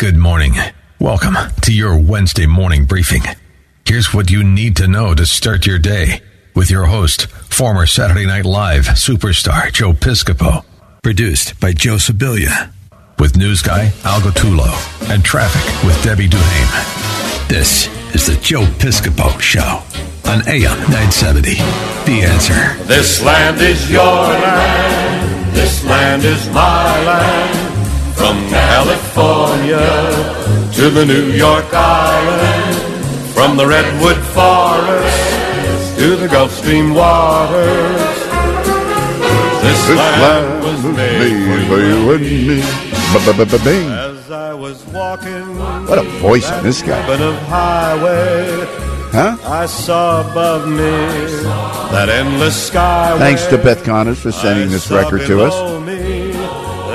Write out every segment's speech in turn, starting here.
Good morning. Welcome to your Wednesday morning briefing. Here's what you need to know to start your day with your host, former Saturday Night Live superstar Joe Piscopo. Produced by Joe Sibilia. With news guy Al Gottulo and traffic with Debbie Duhame. This is the Joe Piscopo Show on AM 970. The answer. This land is your land. This land is my land. From California to the New York Island. From the Redwood Forest to the Gulf Stream waters. This, This land, land was made for you and me. As I was walking What a voice on this guy. open of highway, Huh? I saw above me that endless sky. Thanks to Beth Connors for sending this record to us.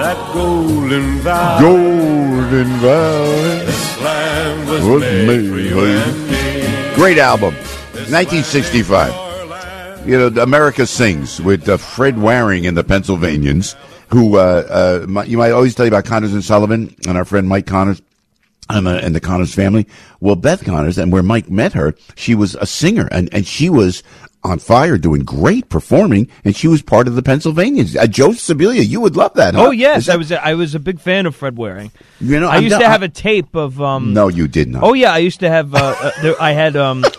That golden valley. Golden Valley. This land was, Was made, for you and me. Great album. 1965. You know, America Sings with uh, Fred Waring and the Pennsylvanians, who uh, uh, you might always tell you about Connors and Sullivan and our friend Mike Connors and, uh, and the Connors family. Well, Beth Connors, and where Mike met her, she was a singer, and, and she was on fire, doing great performing, and she was part of the Pennsylvanians. Uh, Joe Sibilia, you would love that, huh? Oh yes, that- I was a, I was a big fan of Fred Waring. You know, I I'm used not- to have a tape of um. No, you did not. Oh yeah, I used to have. Uh, uh, there, I had um.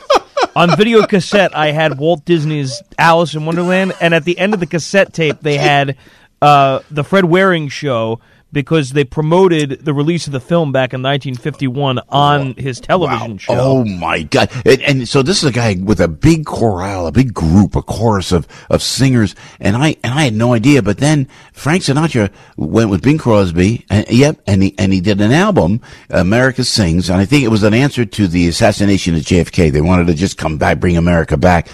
On video cassette, I had Walt Disney's Alice in Wonderland, and at the end of the cassette tape, they had uh, the Fred Waring show because they promoted the release of the film back in 1951 on his television Wow. show. Oh my god! And, and so this is a guy with a big chorale, a big group, a chorus of, of singers, and I and I had no idea. But then Frank Sinatra went with Bing Crosby, and yep, and he and he did an album, America Sings, and I think it was an answer to the assassination of JFK. They wanted to just come back, bring America back.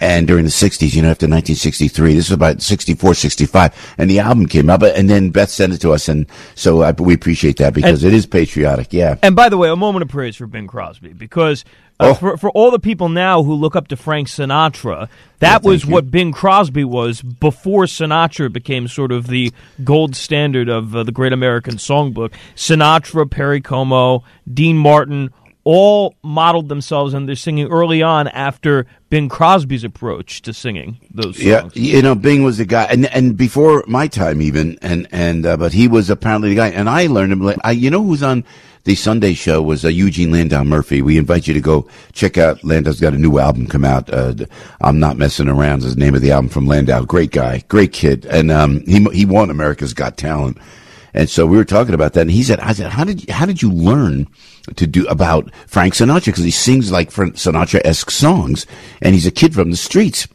And during the 60s, you know, after 1963, this was about 64, 65, and the album came out, But, and then Beth sent it to us, and so I, we appreciate that because it is patriotic, yeah. And by the way, a moment of praise for Bing Crosby because Oh. uh, for for all the people now who look up to Frank Sinatra, that was you. what Bing Crosby was before Sinatra became sort of the gold standard of uh, the Great American Songbook. Sinatra, Perry Como, Dean Martin. All modeled themselves in their singing early on after Bing Crosby's approach to singing those songs. Yeah, you know, Bing was the guy, and and before my time even, and and uh, but he was apparently the guy, and I learned him. I, you know, who's on the Sunday show was uh, Eugene Landau Murphy. We invite you to go check out. Landau's got a new album come out. Uh, I'm not messing around. Is the name of the album from Landau. Great guy, great kid, and um, he he won America's Got Talent. And so we were talking about that, and he said, "I said, how did you, how did you learn to do about Frank Sinatra? Because he sings like Sinatra esque songs, and he's a kid from the streets."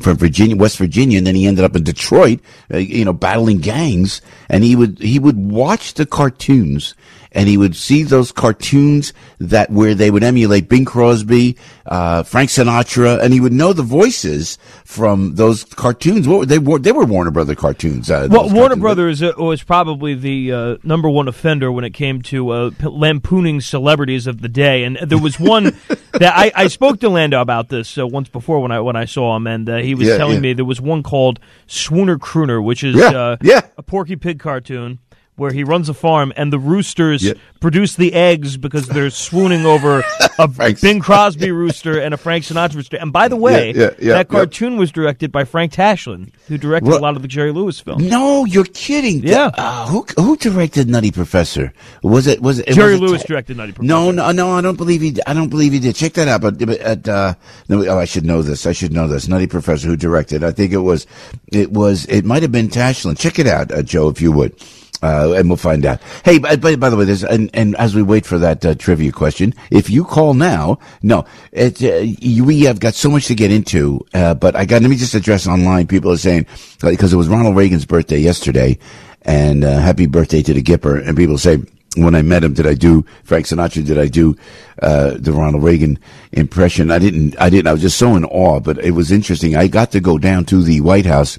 from Virginia, West Virginia, and then he ended up in Detroit, uh, you know, battling gangs. And he would he would watch the cartoons, and he would see those cartoons that where they would emulate Bing Crosby, uh, Frank Sinatra, and he would know the voices from those cartoons. What were they were they were Warner Brother cartoons. Uh, Well, Warner cartoons. Brothers uh, was probably the uh, number one offender when it came to uh, p- lampooning celebrities of the day, and there was one that I, I spoke to Landau about this uh, once before when I when I saw him, and uh, he was Yeah, telling yeah. me there was one called Swooner Crooner, which is Yeah, uh, yeah. a Porky Pig cartoon. Where he runs a farm and the roosters Yeah. produce the eggs because they're swooning over a Bing Crosby rooster and a Frank Sinatra rooster. And by the way, yeah, yeah, that cartoon was directed by Frank Tashlin, who directed Well- a lot of the Jerry Lewis films. No, you're kidding. Yeah. Uh, who who directed Nutty Professor? Was it was it Jerry was it Lewis Ta- directed Nutty Professor. No, no, no. I don't believe he. I don't believe he did. Check that out. But, but at, uh, no, oh, I should know this. I should know this. Nutty Professor, who directed? I think it was. It was. It might have been Tashlin. Check it out, uh, Joe, if you would. Uh, and we'll find out. Hey, by, by, the way, there's, and, and as we wait for that uh, trivia question, if you call now, no, it, uh, you, we have got so much to get into, uh, but I got, let me just address online. People are saying, because it was Ronald Reagan's birthday yesterday, and uh, happy birthday to the Gipper, and people say, when I met him, did I do Frank Sinatra? Did I do uh, the Ronald Reagan impression? I didn't. I didn't. I was just so in awe. But it was interesting. I got to go down to the White House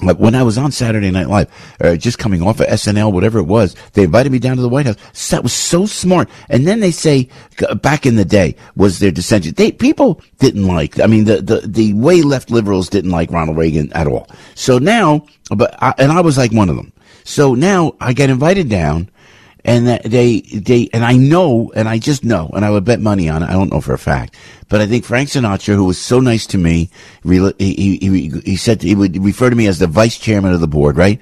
when I was on Saturday Night Live, uh, just coming off of SNL, whatever it was, they invited me down to the White House. That was so smart. And then they say, back in the day, was their dissension. They, people didn't like, I mean, the, the, the way left liberals didn't like Ronald Reagan at all. So now, but, I, and I was like one of them. So now I get invited down and they they and I know and I just know and I would bet money on it. I don't know for a fact, but I think Frank Sinatra, who was so nice to me, he he, he, said he would refer to me as the vice chairman of the board, right?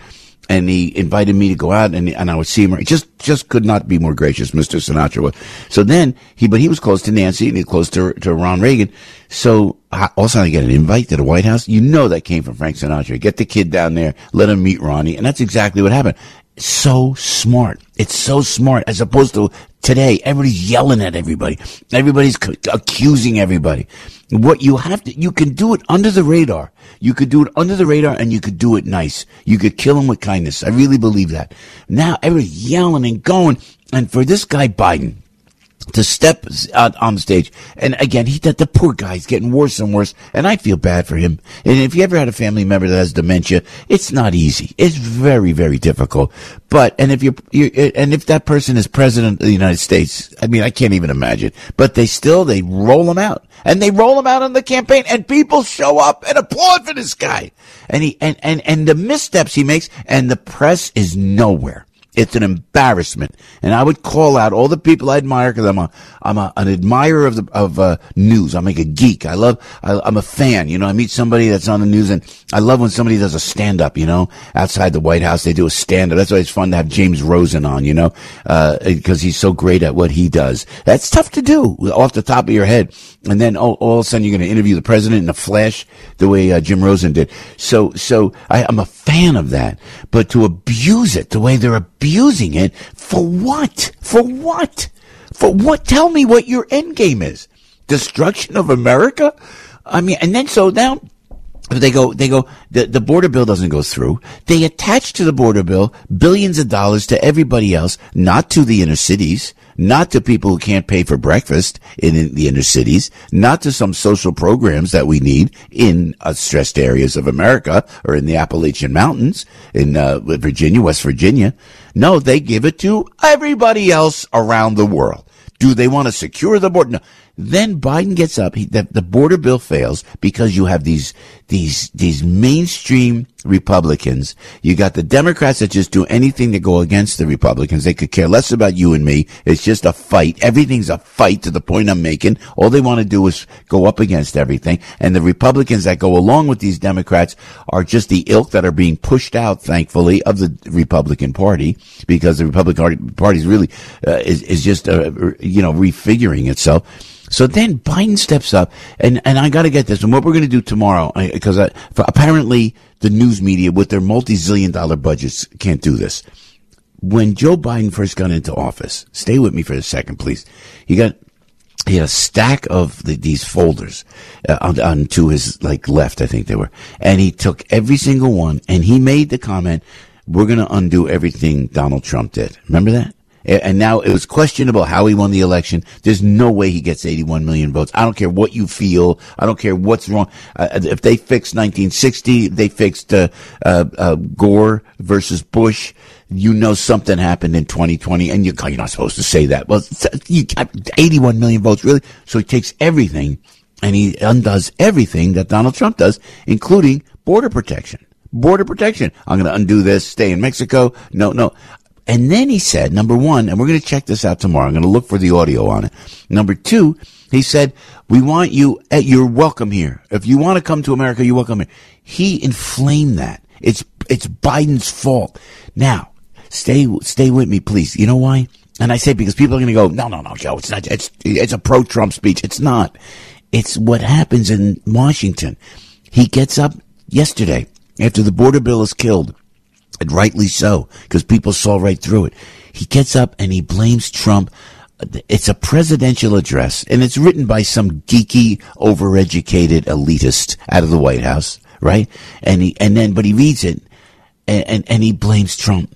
And he invited me to go out and and I would see him. He just just could not be more gracious, Mr. Sinatra. So then he, but he was close to Nancy and he was close to to Ron Reagan. So also I get an invite to the White House. You know that came from Frank Sinatra. Get the kid down there, let him meet Ronnie, and that's exactly what happened so smart. It's so smart as opposed to today. Everybody's yelling at everybody. Everybody's accusing everybody. What you have to, you can do it under the radar. You could do it under the radar and you could do it nice. You could kill them with kindness. I really believe that. Now everybody's yelling and going. And for this guy Biden, to step out on stage. And again, he that the poor guy's getting worse and worse, and I feel bad for him. And if you ever had a family member that has dementia, it's not easy. It's very, very difficult. But and if you're and if that person is president of the United States, I mean, I can't even imagine. But they still they roll him out, and they roll him out on the campaign, and people show up and applaud for this guy. And he and and and the missteps he makes, and the press is nowhere. It's an embarrassment. And I would call out all the people I admire because I'm a, I'm a, an admirer of the, of, uh, news. I'm like a geek. I love, I, am a fan. You know, I meet somebody that's on the news and I love when somebody does a stand up, you know, outside the White House. They do a stand up. That's why it's fun to have James Rosen on, you know, uh, because he's so great at what he does. That's tough to do off the top of your head. And then all, all of a sudden you're going to interview the president in a flash the way uh, Jim Rosen did. So, so I, I'm a fan of that. But to abuse it the way they're abusing it, for what? For what? For what? Tell me what your end game is. Destruction of America? I mean, and then so now they go, they go, the, the border bill doesn't go through. They attach to the border bill billions of dollars to everybody else, not to the inner cities, not to people who can't pay for breakfast in, in the inner cities, not to some social programs that we need in uh, stressed areas of America or in the Appalachian Mountains in uh, Virginia, West Virginia. No, they give it to everybody else around the world. Do they want to secure the border? No. Then Biden gets up. He, the, the border bill fails because you have these these these mainstream Republicans. You got the Democrats that just do anything to go against the Republicans. They could care less about you and me. It's just a fight. Everything's a fight to the point I'm making. All they want to do is go up against everything. And the Republicans that go along with these Democrats are just the ilk that are being pushed out, thankfully, of the Republican Party because the Republican Party is really uh, is is just uh, you know refiguring itself. So then Biden steps up, and, and I got to get this. And what we're going to do tomorrow, because apparently the news media with their multi-zillion dollar budgets can't do this. When Joe Biden first got into office, stay with me for a second, please. He got he had a stack of the, these folders uh, on, on, to his like left, I think they were, and he took every single one and he made the comment, "We're going to undo everything Donald Trump did." Remember that? And now it was questionable how he won the election. There's no way he gets 81 million votes. I don't care what you feel. I don't care what's wrong. Uh, if they fixed 1960, they fixed uh, uh, uh, Gore versus Bush. You know something happened in 2020, and you, you're not supposed to say that. Well, you, 81 million votes, really. So he takes everything and he undoes everything that Donald Trump does, including border protection border protection. I'm going to undo this, stay in Mexico. No, no. And then he said, number one, and we're going to check this out tomorrow. I'm going to look for the audio on it. Number two, he said, we want you, at, you're welcome here. If you want to come to America, you're welcome here. He inflamed that. It's, it's Biden's fault. Now, stay, stay with me, please. You know why? And I say because people are going to go, no, no, no, Joe, it's not, it's, it's a pro-Trump speech. It's not. It's what happens in Washington. He gets up yesterday after the border bill is killed and rightly so, because people saw right through it. He gets up and he blames Trump. It's a presidential address, and it's written by some geeky, overeducated elitist out of the White House, right? And he, and then, but he reads it, and, and, and he blames Trump.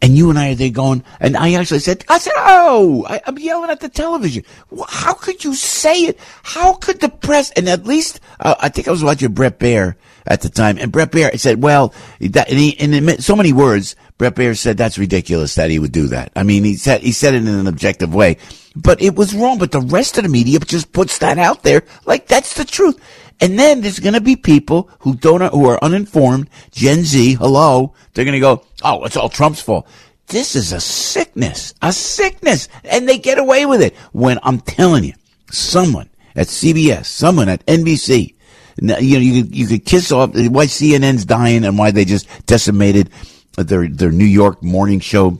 And you and I are there going, and I actually said, I said, oh, I, I'm yelling at the television. How could you say it? How could the press, and at least, uh, I think I was watching Bret Baier at the time, and Bret Baier said, well, that, and he, in so many words, Bret Baier said that's ridiculous that he would do that. I mean, he said, he said it in an objective way, but it was wrong. But the rest of the media just puts that out there like that's the truth. And then there's going to be people who don't, who are uninformed, Gen Z, hello, they're going to go, oh, it's all Trump's fault. This is a sickness, a sickness. And they get away with it when I'm telling you, someone at CBS, someone at NBC, you know, you could, you could kiss off why CNN's dying and why they just decimated their, their New York morning show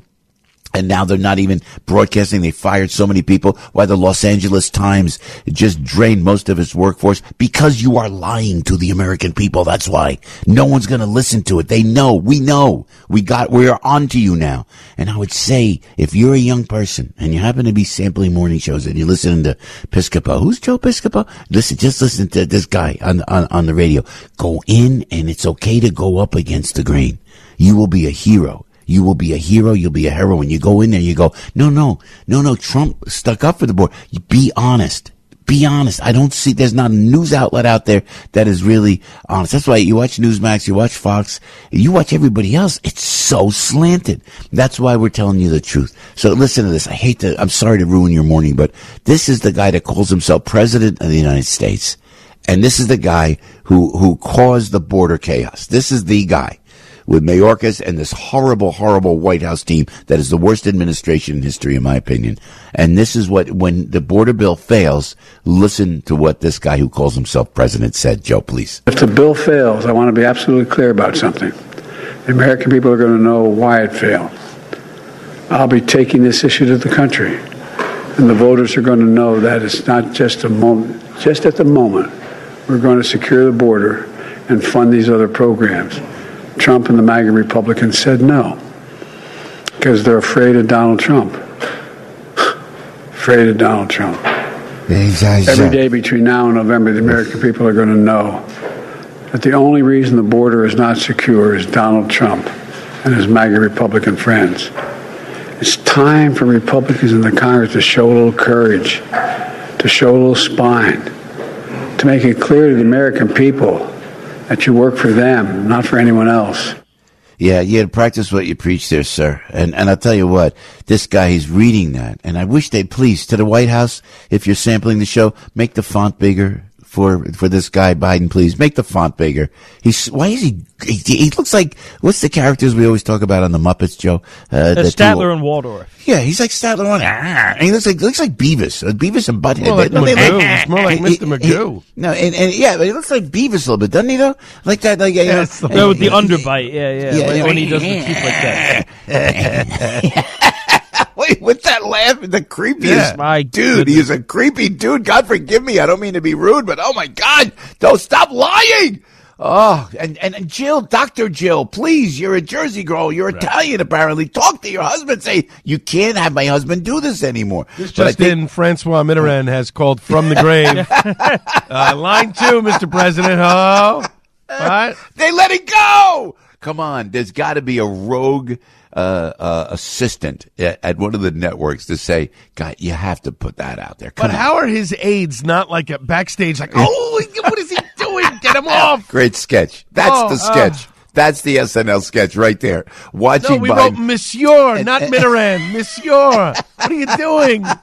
and now they're not even broadcasting. They fired so many people. Why the Los Angeles Times just drained most of its workforce? Because you are lying to the American people. That's why. No one's going to listen to it. They know. We know. We got, we are on to you now. And I would say, if you're a young person and you happen to be sampling morning shows and you're listening to Piscopo, who's Joe Piscopo? Listen, just listen to this guy on, on, on the radio. Go in and it's okay to go up against the grain. You will be a hero. You will be a hero. You'll be a heroine. You go in there, you go, no, no, no, no. Trump stuck up for the board. You be honest. Be honest. I don't see, there's not a news outlet out there that is really honest. That's why you watch Newsmax, you watch Fox, you watch everybody else. It's so slanted. That's why we're telling you the truth. So listen to this. I hate to, I'm sorry to ruin your morning, but this is the guy that calls himself president of the United States. And this is the guy who, who caused the border chaos. This is the guy with Mayorkas and this horrible, horrible White House team that is the worst administration in history, in my opinion. And this is what, when the border bill fails, listen to what this guy who calls himself president said. Joe, please. If the bill fails, I want to be absolutely clear about something. The American people are going to know why it failed. I'll be taking this issue to the country, and the voters are going to know that it's not just a moment, just at the moment, we're going to secure the border and fund these other programs. Trump and the MAGA Republicans said no because they're afraid of Donald Trump. afraid of Donald Trump. Every day between now and November, the American people are going to know that the only reason the border is not secure is Donald Trump and his MAGA Republican friends. It's time for Republicans in the Congress to show a little courage, to show a little spine, to make it clear to the American people that you work for them, not for anyone else. Yeah, you had to practice what you preach there, sir. And and I'll tell you what, this guy he's reading that, and I wish they'd please to the White House, if you're sampling the show, make the font bigger for for this guy Biden, please make the font bigger. He's why is he? He, he looks like what's the characters we always talk about on the Muppets, Joe? Uh, the two- Statler and Waldorf. yeah, he's like Statler on, and he looks like looks like Beavis, uh, Beavis and Butthead. More like Don't they Magoo. It's more like Mr. he- Magoo. he- no, and, and yeah, but he looks like Beavis a little bit, doesn't he? Though, like that, like you know, it's the- Yeah, with the underbite. Yeah, yeah. Yeah, when, yeah. when he does the teeth like that. Wait, with that laugh, the creepiest Yeah. My dude. He is a creepy dude. God forgive me. I don't mean to be rude, but oh my God, don't stop lying. Oh, and, and, and Jill, Dr. Jill, please, you're a Jersey girl. You're Italian, apparently. Talk to your husband. Say, you can't have my husband do this anymore. This But just think- in, Francois Mitterrand has called from the grave. uh, line two, Mr. President. Oh, what? They let it go. Come on, there's got to be a rogue uh, uh, assistant at, at one of the networks to say, "God, you have to put that out there." Come But on. how are his aides not like a backstage? Like, oh, what is he doing? Get him off! Great sketch. That's Oh, the sketch. That's the SNL sketch right there. Watching No, we Biden. wrote Monsieur, not Mitterrand. Monsieur, what are you doing?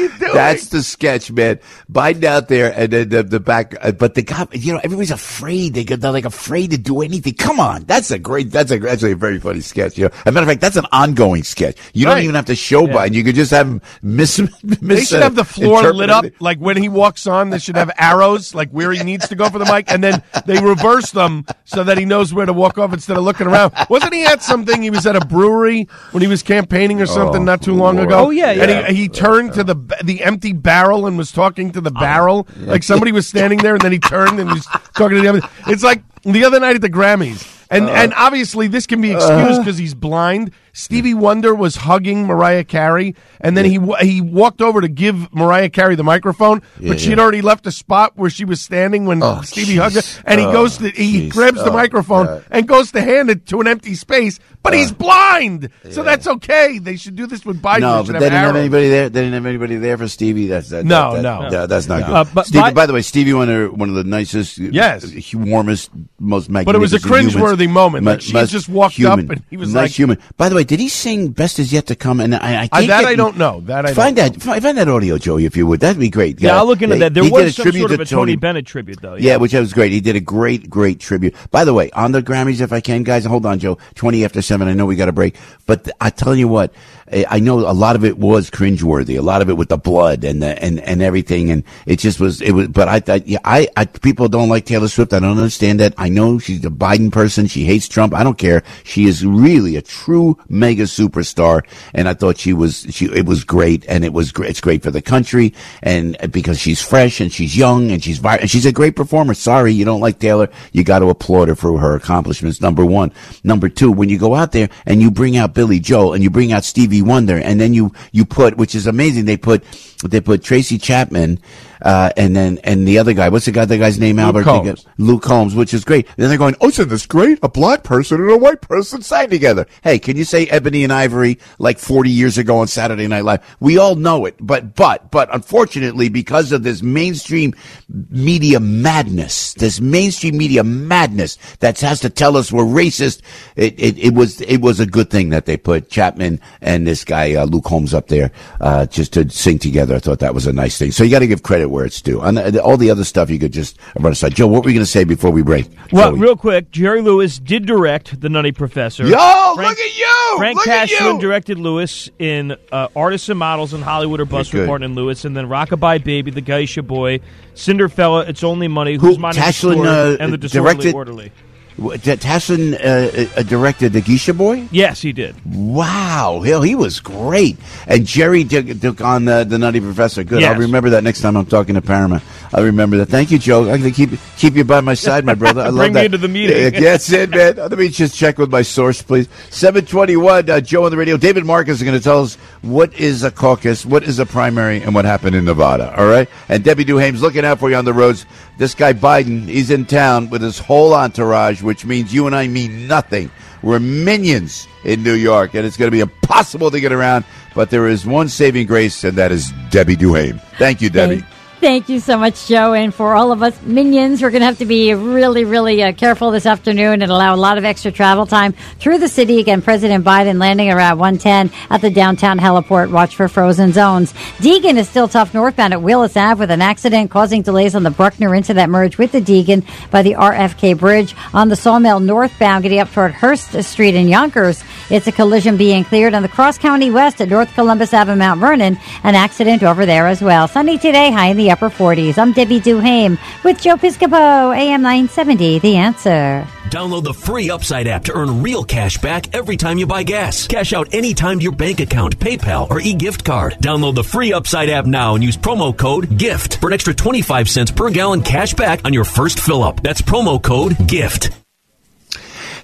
What are you doing? That's the sketch, man. Biden out there, and then the, the back. Uh, but the guy, you know, everybody's afraid. They, they're like afraid to do anything. Come on, that's a great. That's a actually a very funny sketch. You know, as a matter of fact, that's an ongoing sketch. You don't even have to show Biden. You could just have him miss. miss They should uh, have the floor lit up like when he walks on. They should have arrows like where he needs to go for the mic, and then they reverse them so that he knows where to walk off instead of looking around. Wasn't he at something? He was at a brewery when he was campaigning or something not too long Lord. ago. Oh, yeah, And yeah. he, he turned to the the empty barrel and was talking to the barrel like somebody was standing there, and then he turned and was talking to the other. It's like the other night at the Grammys. And and obviously this can be excused because he's blind. Stevie Wonder was hugging Mariah Carey, and then he he walked over to give Mariah Carey the microphone, Yeah, but she'd yeah. already left the spot where she was standing when Oh, Stevie jeez. hugged her, and he Oh, goes to he jeez. grabs the Oh, microphone God. and goes to hand it to an empty space, but he's blind, so that's okay. They should do this with Biden. No, They but they didn't have arrows. anybody there. They didn't have anybody there for Stevie. That's that, No, that- no. that- that's not No. good. Uh, but Stevie, Bi- by the way, Stevie Wonder, one of the nicest, Yes. uh, warmest, most magnificent. But it was a cringeworthy humans. moment. Like, she just walked human, up and he was nice like- human. By the way, did he sing "Best Is Yet to Come"? And I, I, Uh, can't that get- I don't know. That I find that find, find that audio, Joey, if you would. That'd be great. Yeah, I'll look into He- that. There was some sort of a Tony Bennett tribute, though. Yeah, which was great. He did a great, great tribute. By the way, on the Grammys, if I can, guys, hold on, Joe. Twenty after seven. I know we got a break, but th- I tell you what, I I know a lot of it was cringeworthy. A lot of it with the blood and the and and everything, and it just was. It was. But I thought, yeah, I, I people don't like Taylor Swift. I don't understand that. I know she's a Biden person. She hates Trump. I don't care. She is really a true mega superstar, and I thought she was. She it was great, and it was great. It's great for the country, and because she's fresh and she's young and she's vi- and she's a great performer. Sorry, you don't like Taylor. You got to applaud her for her accomplishments. Number one, number two, when you go out there and you bring out Billy Joel and you bring out Stevie Wonder, and then you you put, which is amazing, they put they put Tracy Chapman. Uh, and then, and the other guy, what's the guy, the guy's name, Albert? Combs. Luke Combs, which is great. Then they're going, oh, isn't this great? A black person and a white person sang together. Hey, can you say Ebony and Ivory like 40 years ago on Saturday Night Live? We all know it, but, but, but unfortunately, because of this mainstream media madness, this mainstream media madness that has to tell us we're racist, it, it, it was, it was a good thing that they put Chapman and this guy, uh, Luke Combs up there, uh, just to sing together. I thought that was a nice thing. So you got to give credit where it's due. And all the other stuff you could just run aside. Joe, what were you going to say before we break? Well, Joey. real quick, Jerry Lewis did direct The Nutty Professor. Yo, Frank- look at you! Frank look at Tashlin directed Lewis in uh, Artists and Models in Hollywood or Bust Martin and Lewis, and then Rockabye Baby, The Geisha Boy, Cinderfella, It's Only Money, Who- Who's the Tashlin, uh, and The Disorderly directed- Orderly. Tashlin uh, uh, directed the Geisha Boy. Yes, he did. Wow, hell, he was great. And Jerry took, took on uh, the Nutty Professor. Good. Yes. I'll remember that next time I'm talking to Paramount. I'll remember that. Thank you, Joe. I'm going to keep keep you by my side, my brother. I love Bring me that. into the meeting. Yeah, that's it, man. Let me just check with my source, please. 721, uh, Joe on the radio. David Marcus is going to tell us what is a caucus, what is a primary, and what happened in Nevada. All right? And Debbie Duhame's looking out for you on the roads. This guy Biden, he's in town with his whole entourage, which means you and I mean nothing. We're minions in New York, and it's going to be impossible to get around. But there is one saving grace, and that is Debbie Duhame. Thank you, Debbie. Thank you so much, Joe. And for all of us minions, we're going to have to be really, really uh, careful this afternoon and allow a lot of extra travel time through the city. Again, President Biden landing around 110 at the downtown heliport. Watch for frozen zones. Deegan is still tough northbound at Willis Ave with an accident causing delays on the Bruckner into that merge with the Deegan by the RFK Bridge. On the Sawmill northbound, getting up toward Hurst Street in Yonkers, it's a collision being cleared on the Cross County West at North Columbus Ave, Mount Vernon. An accident over there as well. Sunny today, high in the upper 40s. I'm Debbie Duhame with Joe Piscopo, AM 970. The answer. Download the free Upside app to earn real cash back every time you buy gas. Cash out anytime to your bank account, PayPal, or e-gift card. Download the free Upside app now and use promo code GIFT for an extra 25 cents per gallon cash back on your first fill up. That's promo code GIFT.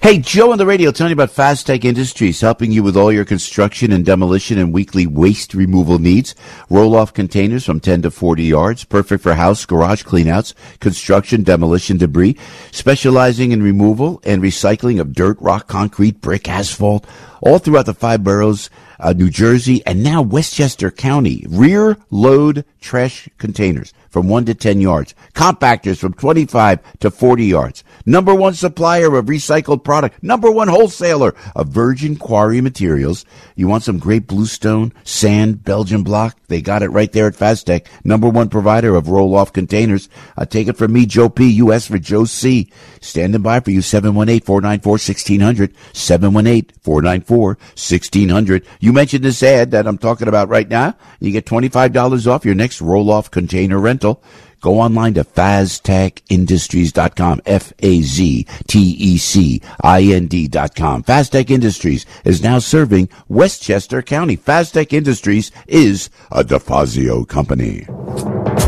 Hey, Joe on the radio telling you about Faztec Industries, helping you with all your construction and demolition and weekly waste removal needs. Roll off containers from 10 to 40 yards, perfect for house, garage cleanouts, construction, demolition debris, specializing in removal and recycling of dirt, rock, concrete, brick, asphalt, all throughout the five boroughs, uh, New Jersey, and now Westchester County. Rear load trash containers from 1 to 10 yards, compactors from 25 to 40 yards. Number one supplier of recycled product, number one wholesaler of virgin quarry materials. You want some great bluestone, sand, Belgian block? They got it right there at Faztec. Number one provider of roll-off containers. Uh, take it from me, Joe P. U.S. for Joe C. Standing by for you, 718-494-1600. 718-494-1600. You mentioned this ad that I'm talking about right now. You get $25 off your next roll-off container rental. Go online to FazTecIndustries.com. F-A-Z-T-E-C-I-N-D dot com. Faztec Industries is now serving Westchester County. Faztec Industries is a DeFazio company.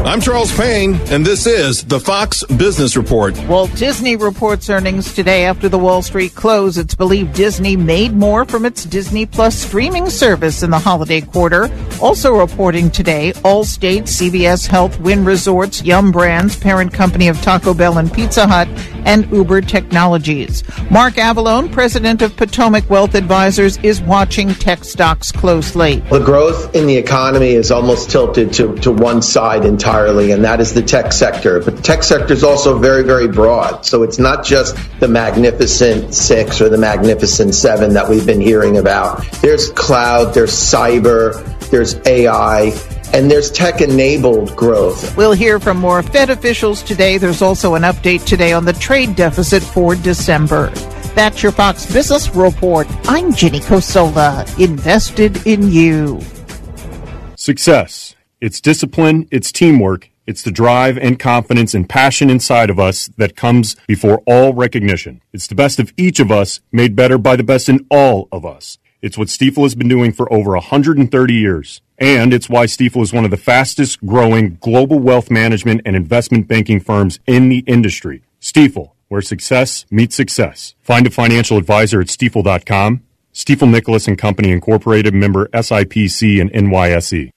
I'm Charles Payne, and this is the Fox Business Report. Walt Disney reports earnings today after the Wall Street close. It's believed Disney made more from its Disney Plus streaming service in the holiday quarter. Also reporting today, Allstate, CVS Health, Wynn Resorts, Yum Brands, parent company of Taco Bell and Pizza Hut, and Uber Technologies. Mark Avallone, president of Potomac Wealth Advisors, is watching tech stocks closely. The growth in the economy is almost tilted to, to one side entirely, and that is the tech sector. But the tech sector is also very, very broad. So it's not just the magnificent six or the magnificent seven that we've been hearing about. There's cloud, there's cyber, there's AI, and there's tech enabled growth. We'll hear from more Fed officials today. There's also an update today on the trade deficit for December. That's your Fox Business Report. I'm Jenny Cosola, invested in you. Success. It's discipline, it's teamwork, it's the drive and confidence and passion inside of us that comes before all recognition. It's the best of each of us made better by the best in all of us. It's what Stifel has been doing for over 130 years. And it's why Stifel is one of the fastest growing global wealth management and investment banking firms in the industry. Stifel, where success meets success. Find a financial advisor at stifel.com. Stifel Nicolaus and Company Incorporated, member SIPC and NYSE.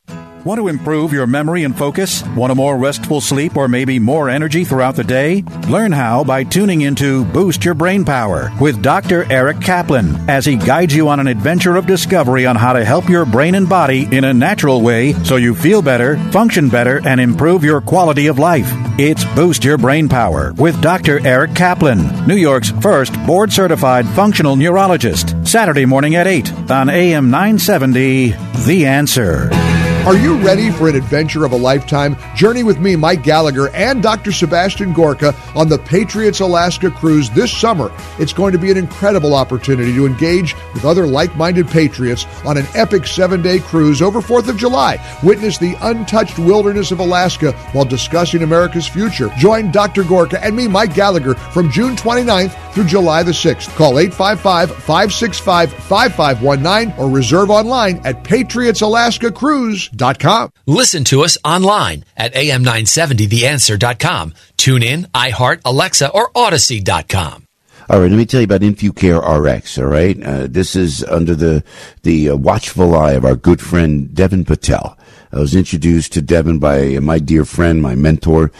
Want to improve your memory and focus? Want a more restful sleep or maybe more energy throughout the day? Learn how by tuning into Boost Your Brain Power with Dr. Eric Kaplan as he guides you on an adventure of discovery on how to help your brain and body in a natural way so you feel better, function better, and improve your quality of life. It's Boost Your Brain Power with Dr. Eric Kaplan, New York's first board certified functional neurologist. Saturday morning at 8 on AM 970, The Answer. Are you ready for an adventure of a lifetime? Journey with me, Mike Gallagher, and Dr. Sebastian Gorka on the Patriots Alaska cruise this summer. It's going to be an incredible opportunity to engage with other like minded patriots on an epic seven day cruise over 4th of July. Witness the untouched wilderness of Alaska while discussing America's future. Join Dr. Gorka and me, Mike Gallagher, from June 29th through July the 6th. Call 855 565 5519 or reserve online at patriotsalaskacruise.com. Listen to us online at am970theanswer.com. Tune in, iHeart, Alexa, or Odyssey.com. All right, let me tell you about InfuCare RX. All right, uh, this is under the the uh, watchful eye of our good friend Devin Patel. I was introduced to Devin by my dear friend, my mentor,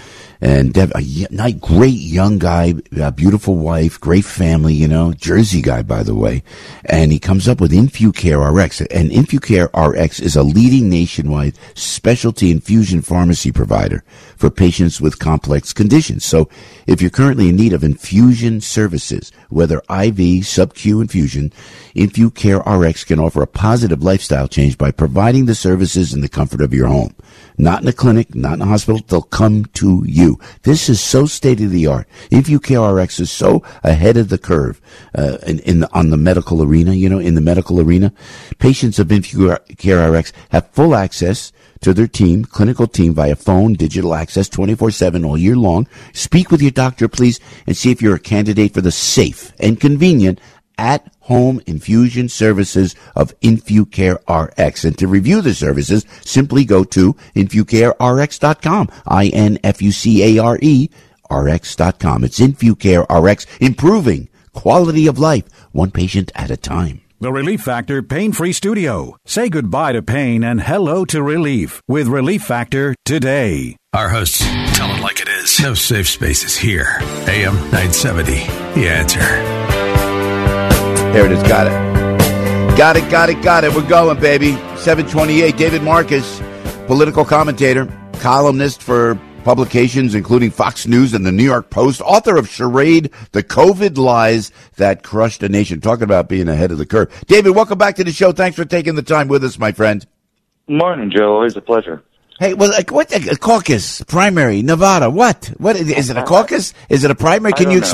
and Dev, a great young guy, beautiful wife, great family, you know, Jersey guy, by the way. And he comes up with InfuCare RX. And InfuCare RX is a leading nationwide specialty infusion pharmacy provider for patients with complex conditions. So if you're currently in need of infusion services, whether IV, sub-Q infusion, InfuCare RX can offer a positive lifestyle change by providing the services in the comfort of your home. Not in a clinic, not in a hospital. They'll come to you. This is so state of the art. InfuCare is so ahead of the curve uh, in, in the, on the medical arena. You know, in the medical arena, patients of InfuCare have full access to their team, clinical team via phone, digital access 24-7 all year long. Speak with your doctor, please, and see if you're a candidate for the safe and convenient at home infusion services of InfuCare RX. And to review the services, simply go to InfuCareRx.com. I-N-F-U-C-A-R-E RX.com. It's InfuCare RX, improving quality of life, one patient at a time. The Relief Factor Pain Free Studio. Say goodbye to pain and hello to relief with Relief Factor today. Our hosts tell it like it is. No safe spaces here. AM 970. The answer. There it is. Got it. Got it, got it, got it. We're going, baby. 728. David Marcus, political commentator, columnist for publications including Fox News and the New York Post, author of Charade, The COVID Lies That Crushed a Nation. Talking about being ahead of the curve. David, welcome back to the show. Thanks for taking the time with us, my friend. Morning, Joe. Always a pleasure. Hey, well, like, what a caucus, primary, Nevada? What? What is it? A caucus? Is it a primary? Can you?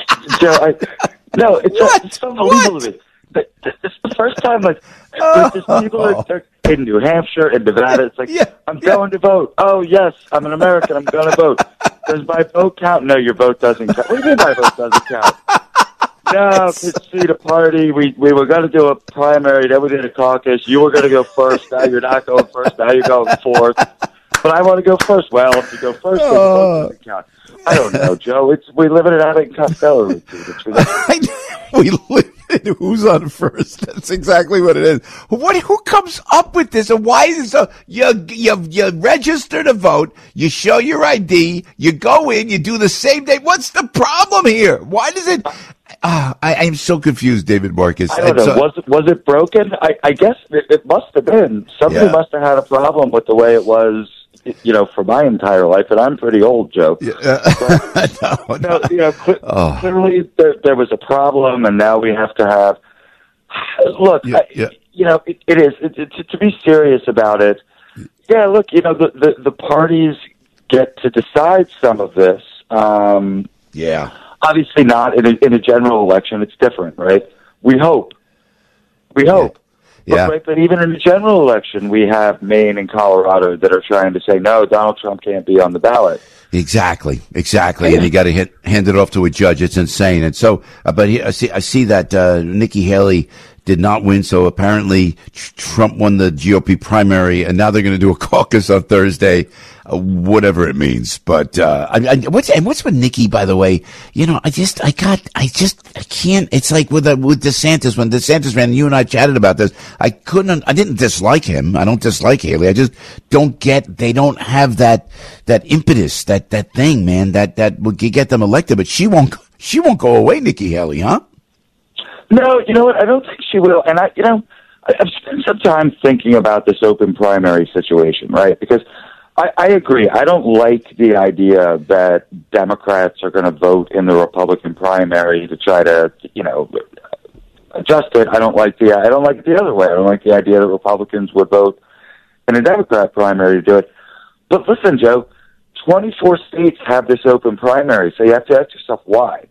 Joe, I, no, it's, what? It's unbelievable. But this it's the first time like oh. there's people are oh. in New Hampshire and Nevada. It's like yeah, I'm yeah. going to vote. Oh yes, I'm an American. I'm going to vote. Does my vote count? No, your vote doesn't count. What do you mean my vote doesn't count? no, could see the party. We we were going to do a primary, then we did a caucus. You were going to go first. Now you're not going first. Now you're going fourth. But I want to go first. Well, if you go first, then oh. the vote doesn't count. I don't know, Joe. It's we live in an Abbott Costello routine. We live in who's on first. That's exactly what it is. What? Who comes up with this? And why is it so? You you you register to vote. You show your ID. You go in. You do the same day. What's the problem here? Why does it? Ah, I, I am so confused, David Marcus. I don't know. So- was it was it broken? I, I guess it, it must have been. Somebody Yeah. must have had a problem with the way it was. You know, for my entire life, and I'm pretty old, Joe. no, no, you know, cle- Oh. clearly there, there was a problem, and now we have to have. Look, yeah, I, you know, it, it is it, it, to be serious about it. Yeah, look, you know, the the, the parties get to decide some of this. Um, yeah. obviously not in a, in a general election. It's different, right? We hope. We hope. Yeah. But, right, but even in the general election, we have Maine and Colorado that are trying to say, no, Donald Trump can't be on the ballot. Exactly, exactly, and you got to hand it off to a judge. It's insane. And so, uh, but he, I see, I see that uh, Nikki Haley did not win. So apparently, Trump won the GOP primary, and now they're going to do a caucus on Thursday, uh, whatever it means. But uh, I, I, what's and what's with Nikki? By the way, you know, I just, I got, I just, I can't. It's like with uh, with DeSantis when DeSantis ran. You and I chatted about this. I couldn't. I didn't dislike him. I don't dislike Haley. I just don't get. They don't have that that impetus, that that thing, man. That that would get them elected. But she won't. She won't go away, Nikki Haley, huh? No, you know what? I don't think she will. And I, you know, I've spent some time thinking about this open primary situation, right? Because I, I agree. I don't like the idea that Democrats are going to vote in the Republican primary to try to, you know, adjust it. I don't like the. I don't like it the other way. I don't like the idea that Republicans would vote in a Democrat primary to do it. But listen, Joe, 24 states have this open primary, so you have to ask yourself why.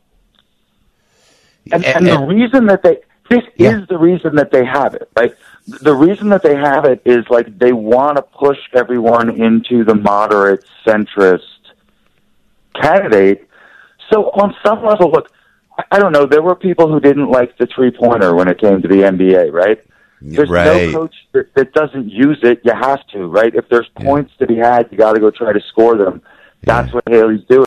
And, and the reason that they this is the reason that they have it, right? The reason that they have it is like they want to push everyone into the moderate centrist candidate. So on some level, look, I- don't know. There were people who didn't like the three pointer when it came to the NBA, right? There's Right. no coach that, that doesn't use it. You have to, right? If there's points to be had, you got to go try to score them. That's what Haley's doing.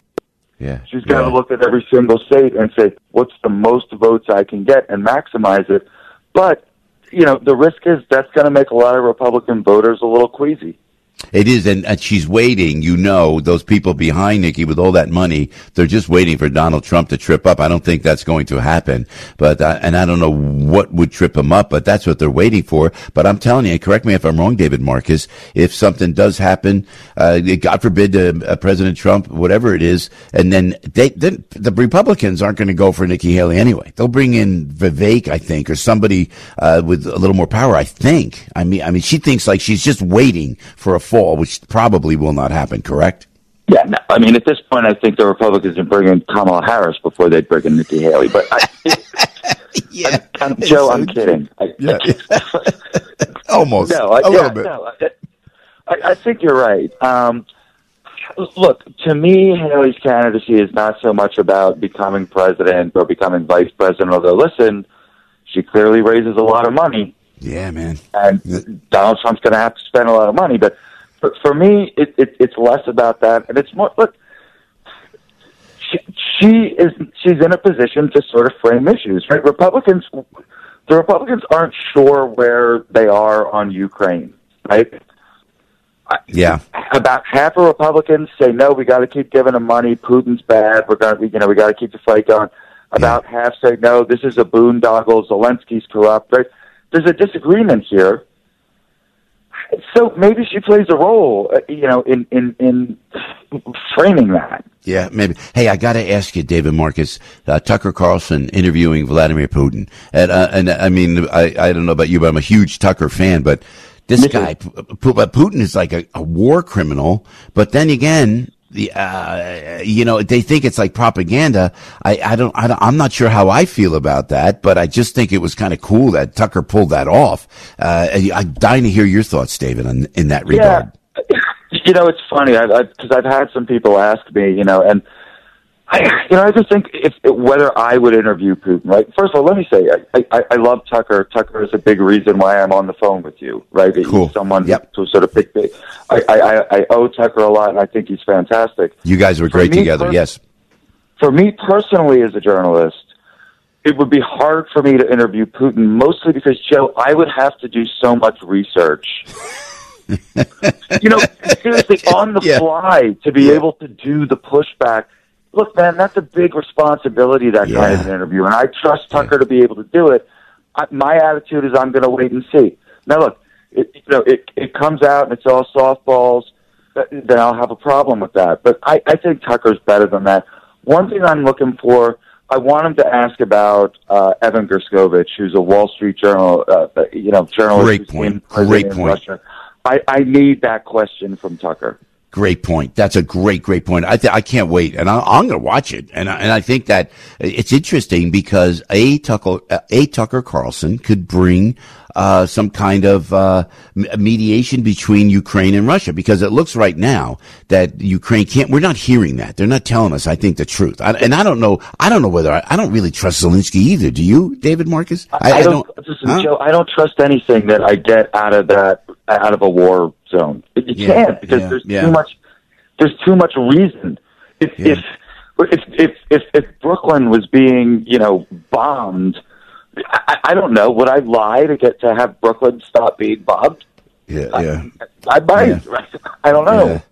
Yeah. She's got to look at every single state and say, what's the most votes I can get and maximize it. But, you know, the risk is that's going to make a lot of Republican voters a little queasy. It is, and, and she's waiting. You know, those people behind Nikki with all that money, they're just waiting for Donald Trump to trip up. I don't think that's going to happen. But uh, and I don't know what would trip him up, but that's what they're waiting for. But I'm telling you, correct me if I'm wrong, David Marcus. If something does happen, uh, God forbid, uh, uh, President Trump, whatever it is, and then they, then the Republicans aren't going to go for Nikki Haley anyway. They'll bring in Vivek, I think, or somebody uh, with a little more power. I think. I mean, I mean, she thinks like she's just waiting for a fall, which probably will not happen. Correct? Yeah, no, I mean, at this point, I think the Republicans would bring in Kamala Harris before they'd bring in Nikki Haley. But I, yeah, I'm, Joe, I'm kidding. I, Yeah. Almost. No, I, a yeah, little bit. No, I think you're right. Um, look, to me, Haley's candidacy is not so much about becoming president or becoming vice president. Although, listen, she clearly raises a lot of money, Yeah, man. and Donald Trump's going to have to spend a lot of money. But for, for me, it, it, it's less about that, and it's more. Look, she, she is she's in a position to sort of frame issues. Right? Republicans, the Republicans aren't sure where they are on Ukraine. Right? Yeah. about half of Republicans say no, we got to keep giving them money. Putin's bad. We're going, to you know, we got to keep the fight going. About half say no, this is a boondoggle. Zelensky's corrupt. Right? There's a disagreement here. So maybe she plays a role, uh, you know, in in in framing that. Yeah, maybe. Hey, I got to ask you, David Marcus, uh, Tucker Carlson interviewing Vladimir Putin, and uh, and I mean, I I don't know about you, but I'm a huge Tucker fan, but this guy, P- P- but Putin is like a, a war criminal, but then again. The, uh, you know, they think it's like propaganda. I, I don't, I don't, I'm not sure how I feel about that, but I just think it was kind of cool that Tucker pulled that off. Uh, I'm dying to hear your thoughts, David, on, in that regard. Yeah, you know, it's funny because I've, I've, I've had some people ask me, you know, and I, you know, I just think if whether I would interview Putin, right? First of all, let me say I, I, I love Tucker. Tucker is a big reason why I'm on the phone with you, right? Cool. He's someone yep. to sort of pick. pick. I, I, I owe Tucker a lot, and I think he's fantastic. You guys were great together. Per- yes. For me personally, as a journalist, it would be hard for me to interview Putin, mostly because Joe, I would have to do so much research. you know, seriously, on the yeah. fly to be yeah. able to do the pushback look, man, that's a big responsibility that yeah. kind of an interview, and I trust Tucker to be able to do it. I, my attitude is I'm going to wait and see. Now, look, it, you know, it it comes out and it's all softballs. Then I'll have a problem with that. But I, I think Tucker's better than that. One thing I'm looking for, I want him to ask about uh, Evan Gershkovich, who's a Wall Street Journal, uh, you know, journalist. Great point. Great point. Russia. I, I need that question from Tucker. Great point. That's a great, great point. I th- I can't wait, and I, am going to watch it. And I, and I think that it's interesting because a Tucker uh, a Tucker Carlson could bring uh, some kind of uh, mediation between Ukraine and Russia because it looks right now that Ukraine can't. We're not hearing that. They're not telling us. I think the truth. I, and I don't know. I don't know whether I, I, don't really trust Zelensky either. Do you, David Marcus? I, I don't. don't listen, huh? Joe, I don't trust anything that I get out of that out of a war zone. You yeah, can't because yeah, there's yeah. too much. There's too much reason. If if if if if, if Brooklyn was being you know bombed, I, I don't know. Would I lie to get to have Brooklyn stop being bombed? Yeah, yeah. I, I might. I don't know.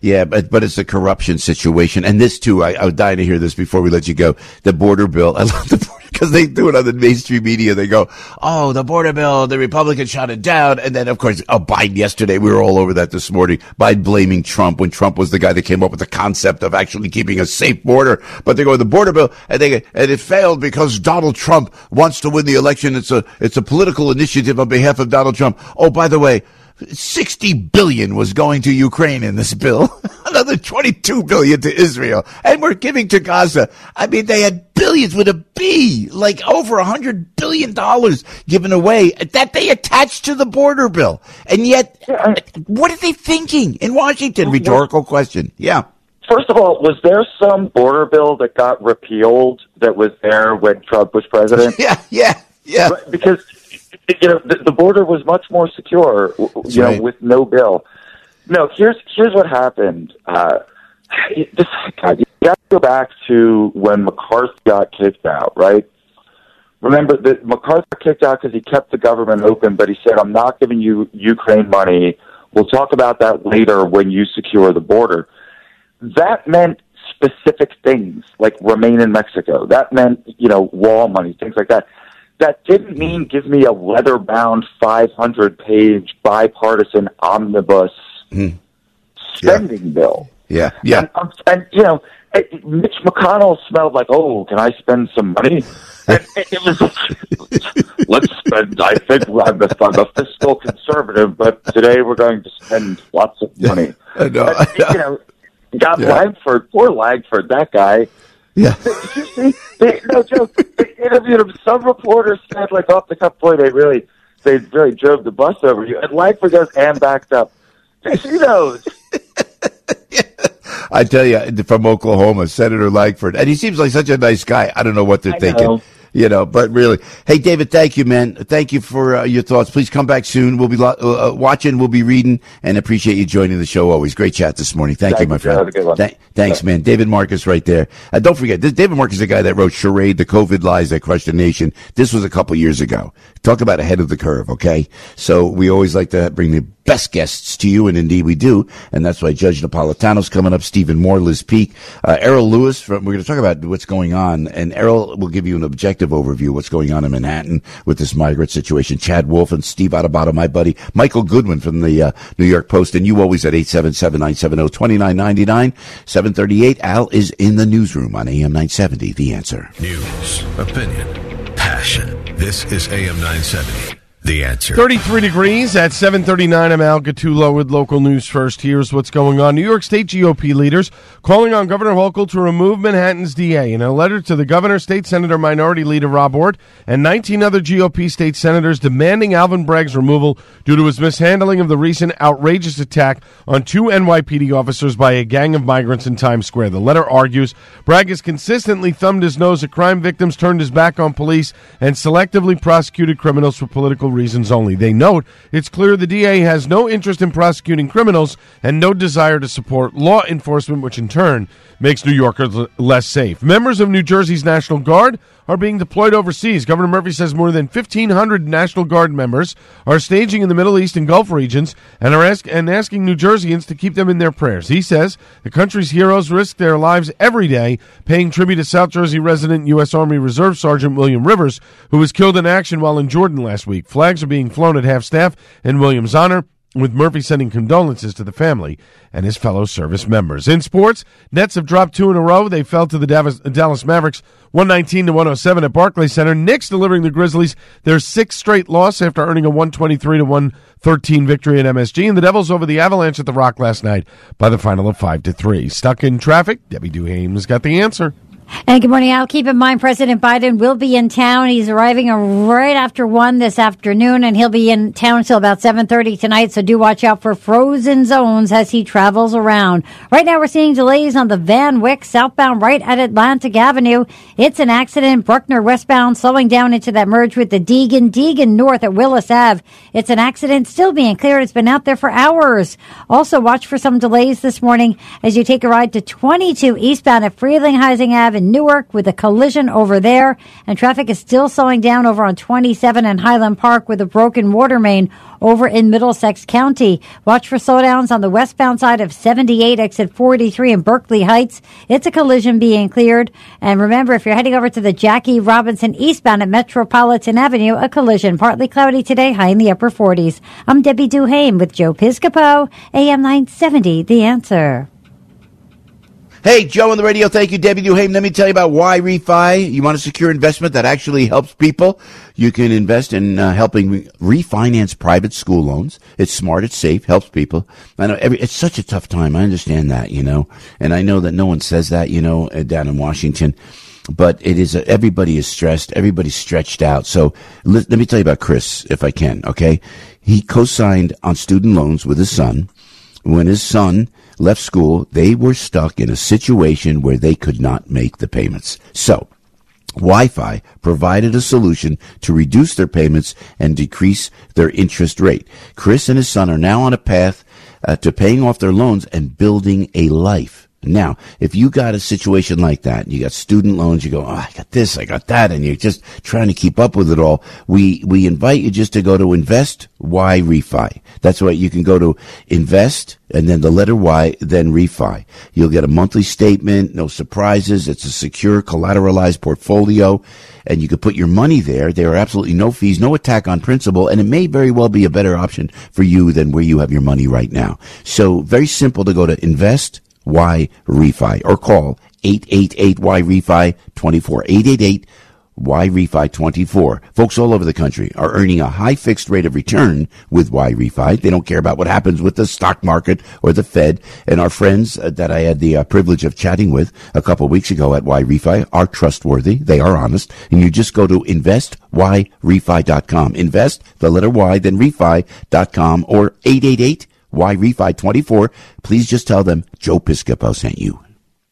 Yeah, but but it's a corruption situation, and this too. I, I was dying to hear this before we let you go. The border bill. I love the border because they do it on the mainstream media. They go, "Oh, the border bill. The Republicans shot it down," and then of course, oh, Biden. Yesterday, we were all over that this morning. Biden blaming Trump when Trump was the guy that came up with the concept of actually keeping a safe border. But they go the border bill, and they and it failed because Donald Trump wants to win the election. It's a it's a political initiative on behalf of Donald Trump. Oh, by the way 60 billion was going to Ukraine in this bill. Another 22 billion to Israel. And we're giving to Gaza. I mean, they had billions with a B, like over a hundred billion dollars given away that they attached to the border bill. And yet, what are they thinking in Washington? Rhetorical question. Yeah. First of all, was there some border bill that got repealed that was there when Trump was president? Yeah, yeah, yeah. Because you know, the, the border was much more secure, you That's know, right. with no bill. No, here's here's what happened. Uh, this, God, you got to go back to when McCarthy got kicked out, right? Remember that McCarthy got kicked out because he kept the government open, but he said, "I'm not giving you Ukraine money. We'll talk about that later when you secure the border." That meant specific things like remain in Mexico. That meant, you know, wall money, things like that that didn't mean give me a leather bound 500 page bipartisan omnibus mm. spending yeah. bill. Yeah, yeah. And, um, and, you know, Mitch McConnell smelled like, oh, can I spend some money? And it was, let's spend, I think I'm a, I'm a fiscal conservative, but today we're going to spend lots of money. I know. And, you know, got yeah. Lankford, poor Lankford, that guy yeah. Did you see? They, no joke. They interviewed him. Some reporters said, like off the cuff, boy, they really, they really drove the bus over you. And Lankford goes and backed up. She knows. I tell you, from Oklahoma, Senator Lankford, and he seems like such a nice guy. I don't know what they're I thinking. Know you know, but really, hey, David, thank you, man. Thank you for uh, your thoughts. Please come back soon. We'll be lo- uh, uh watching, we'll be reading, and appreciate you joining the show always. Great chat this morning. Thank, thank you, my friend. Th- thanks, man. David Marcus right there. Uh, don't forget, this, David Marcus is the guy that wrote Charade, the COVID lies that crushed the nation. This was a couple years ago. Talk about ahead of the curve, okay? So we always like to bring the best guests to you, and indeed we do. And that's why Judge Napolitano's coming up, Stephen Moore, Liz Peek, uh, Errol Louis. From, we're going to talk about what's going on, and Errol will give you an objective overview of what's going on in Manhattan with this migrant situation. Chad Wolf and Steve Adubato, my buddy, Michael Goodwin from the uh, New York Post, and you always at 877-970-2999, 738. Al is in the newsroom on AM 970, The Answer. News, opinion, passion. This is AM 970. The answer. 33 degrees at 739. I'm Al Gattulo with local news first. Here's what's going on. New York State GOP leaders calling on Governor Hochul to remove Manhattan's DA. In a letter to the governor, State Senator Minority Leader Rob Ortt, and 19 other GOP state senators demanding Alvin Bragg's removal due to his mishandling of the recent outrageous attack on two NYPD officers by a gang of migrants in Times Square. The letter argues Bragg has consistently thumbed his nose at crime victims, turned his back on police, and selectively prosecuted criminals for political reasons only. They note it's clear the DA has no interest in prosecuting criminals and no desire to support law enforcement, which in turn makes New Yorkers l- less safe. Members of New Jersey's National Guard are being deployed overseas. Governor Murphy says more than 1,500 National Guard members are staging in the Middle East and Gulf regions and are ask- and asking New Jerseyans to keep them in their prayers. He says the country's heroes risk their lives every day, paying tribute to South Jersey resident U.S. Army Reserve Sergeant William Rivers, who was killed in action while in Jordan last week. Flags are being flown at half staff in William's honor with Murphy sending condolences to the family and his fellow service members. In sports, Nets have dropped two in a row. They fell to the Dallas, Mavericks 119 to 107 at Barclays Center. Knicks delivering the Grizzlies their sixth straight loss after earning a 123 to 113 victory at MSG. And the Devils over the Avalanche at the Rock last night by the final of 5 to 3. Stuck in traffic, Debbie Duhame's got the answer. And good morning, Al. Keep in mind, President Biden will be in town. He's arriving right after one this afternoon, and he'll be in town until about seven thirty tonight. So do watch out for frozen zones as he travels around. Right now, we're seeing delays on the Van Wyck southbound right at Atlantic Avenue. It's an accident. Bruckner westbound, slowing down into that merge with the Deegan. Deegan north at Willis Ave. It's an accident still being cleared. It's been out there for hours. Also, watch for some delays this morning as you take a ride to 22 eastbound at Frelinghuysen Ave in Newark with a collision over there. And traffic is still slowing down over on 27 and Highland Park with a broken water main over in Middlesex County. Watch for slowdowns on the westbound side of 78 exit 43 in Berkeley Heights. It's a collision being cleared. And remember, if you're heading over to the Jackie Robinson eastbound at Metropolitan Avenue, a collision partly cloudy today, high in the upper 40s. I'm Debbie Duhame with Joe Piscopo, AM 970, The Answer. Hey, Joe on the radio. Thank you, Debbie Duhame. Let me tell you about Y Refi. You want a secure investment that actually helps people? You can invest in uh, helping re- refinance private school loans. It's smart, it's safe, helps people. I know every, it's such a tough time. I understand that, you know, and I know that no one says that, you know, uh, down in Washington. But it is, a, everybody is stressed. Everybody's stretched out. So let, let me tell you about Chris, if I can, okay? He co-signed on student loans with his son. When his son left school, they were stuck in a situation where they could not make the payments. So, Y Refi provided a solution to reduce their payments and decrease their interest rate. Chris and his son are now on a path uh, to paying off their loans and building a life. Now, if you got a situation like that, you got student loans, you go, oh, I got this, I got that, and you're just trying to keep up with it all. We, we invite you just to go to invest Y refi. That's why you can go to invest and then the letter Y, then refi. You'll get a monthly statement, no surprises. It's a secure collateralized portfolio and you can put your money there. There are absolutely no fees, no attack on principal, and it may very well be a better option for you than where you have your money right now. So very simple to go to invest Y Refi or call 888 Y Refi 24 888 Y Refi 24. Folks all over the country are earning a high fixed rate of return with Y Refi. They don't care about what happens with the stock market or the Fed. And our friends uh, that I had the uh, privilege of chatting with a couple weeks ago at Y Refi are trustworthy. They are honest. And you just go to investyrefi.com. Invest the letter Y, then refi.com or 888 Y Refi 24. Please just tell them Joe Piscopo sent you.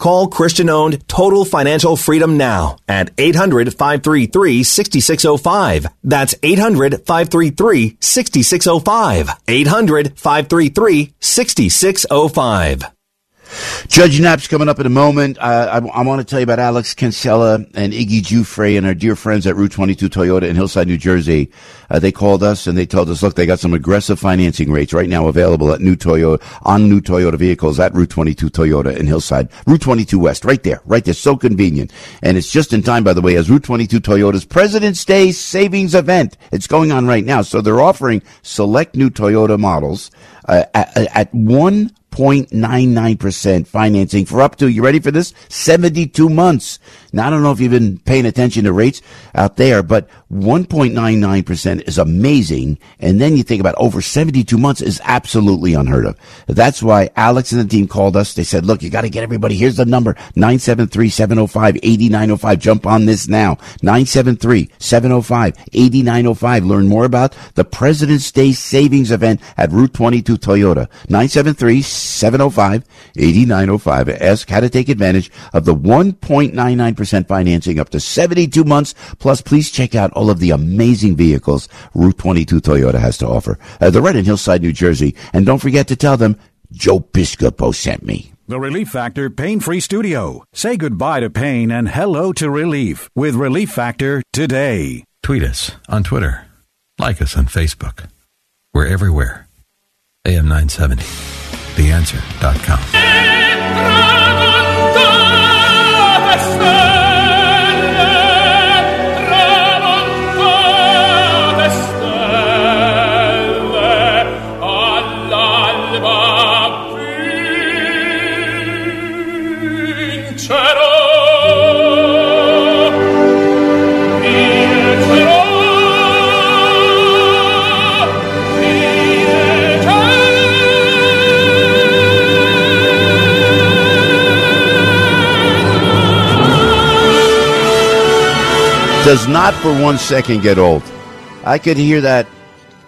Call Christian owned Total Financial Freedom now at 800 533 6605. That's 800 533 6605. 800 533 6605. Judge Nap's coming up in a moment. Uh, I, I want to tell you about Alex Kinsella and Iggy Giuffre and our dear friends at Route 22 Toyota in Hillside, New Jersey. Uh, they called us and they told us, look, they got some aggressive financing rates right now available at new Toyota, on new Toyota vehicles at Route 22 Toyota in Hillside. Route 22 West, right there, right there. So convenient. And it's just in time, by the way, as Route 22 Toyota's President's Day savings event. It's going on right now. So they're offering select new Toyota models uh, at, at one 0.99% financing for up to, you ready for this? 72 months. Now, I don't know if you've been paying attention to rates out there, but 1.99% is amazing. And then you think about over 72 months is absolutely unheard of. That's why Alex and the team called us. They said, look, you got to get everybody. Here's the number 973-705-8905. Jump on this now. 973-705-8905. Learn more about the President's Day savings event at Route 22 Toyota. 973 705 8905. Ask how to take advantage of the 1.99% financing up to 72 months. Plus, please check out all of the amazing vehicles Route 22 Toyota has to offer. Uh, they're right in Hillside, New Jersey. And don't forget to tell them Joe Piscopo sent me. The Relief Factor Pain Free Studio. Say goodbye to pain and hello to relief with Relief Factor today. Tweet us on Twitter. Like us on Facebook. We're everywhere. AM 970 theanswer.com. does not for one second get old. I could hear that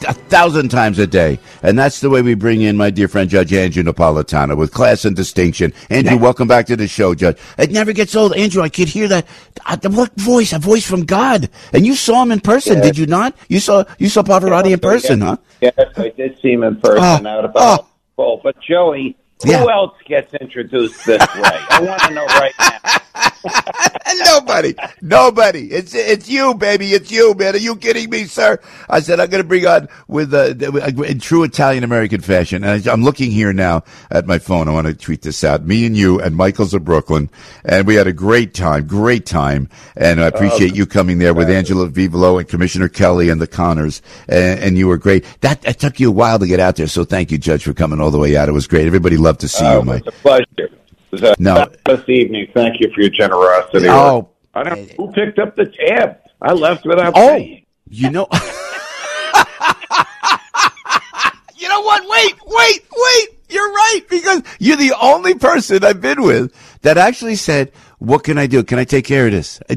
a thousand times a day. And that's the way we bring in my dear friend Judge Andrew Napolitano with class and distinction. Andrew, welcome back to the show, Judge. It never gets old. Andrew, I could hear that. Uh, what voice? A voice from God. And you saw him in person, Yes. did you not? You saw you saw Pavarotti in person, huh? Yes, I did see him in person Oh, out about well, But Joey, who Yeah. else gets introduced this way? I want to know right now. Nobody, nobody. It's it's you, baby. It's you, man. Are you kidding me, sir? I said I'm going to bring on with uh, in true Italian American fashion. And I, I'm looking here now at my phone. I want to tweet this out. Me and you and Michael's of Brooklyn, and we had a great time, great time. And I appreciate you coming there with Angela Vivolo and Commissioner Kelly and the Connors, and, and you were great. That it took you a while to get out there, so thank you, Judge, for coming all the way out. It was great. Everybody loved to see Uh, you, Mike. pleasure. It was a No. this evening. Thank you for your generosity. Oh. I don't know who picked up the tab. I left without Oh, paying. you know. you know what? Wait, wait, wait. You're right because you're the only person I've been with that actually said, "What can I do? Can I take care of this?" Uh,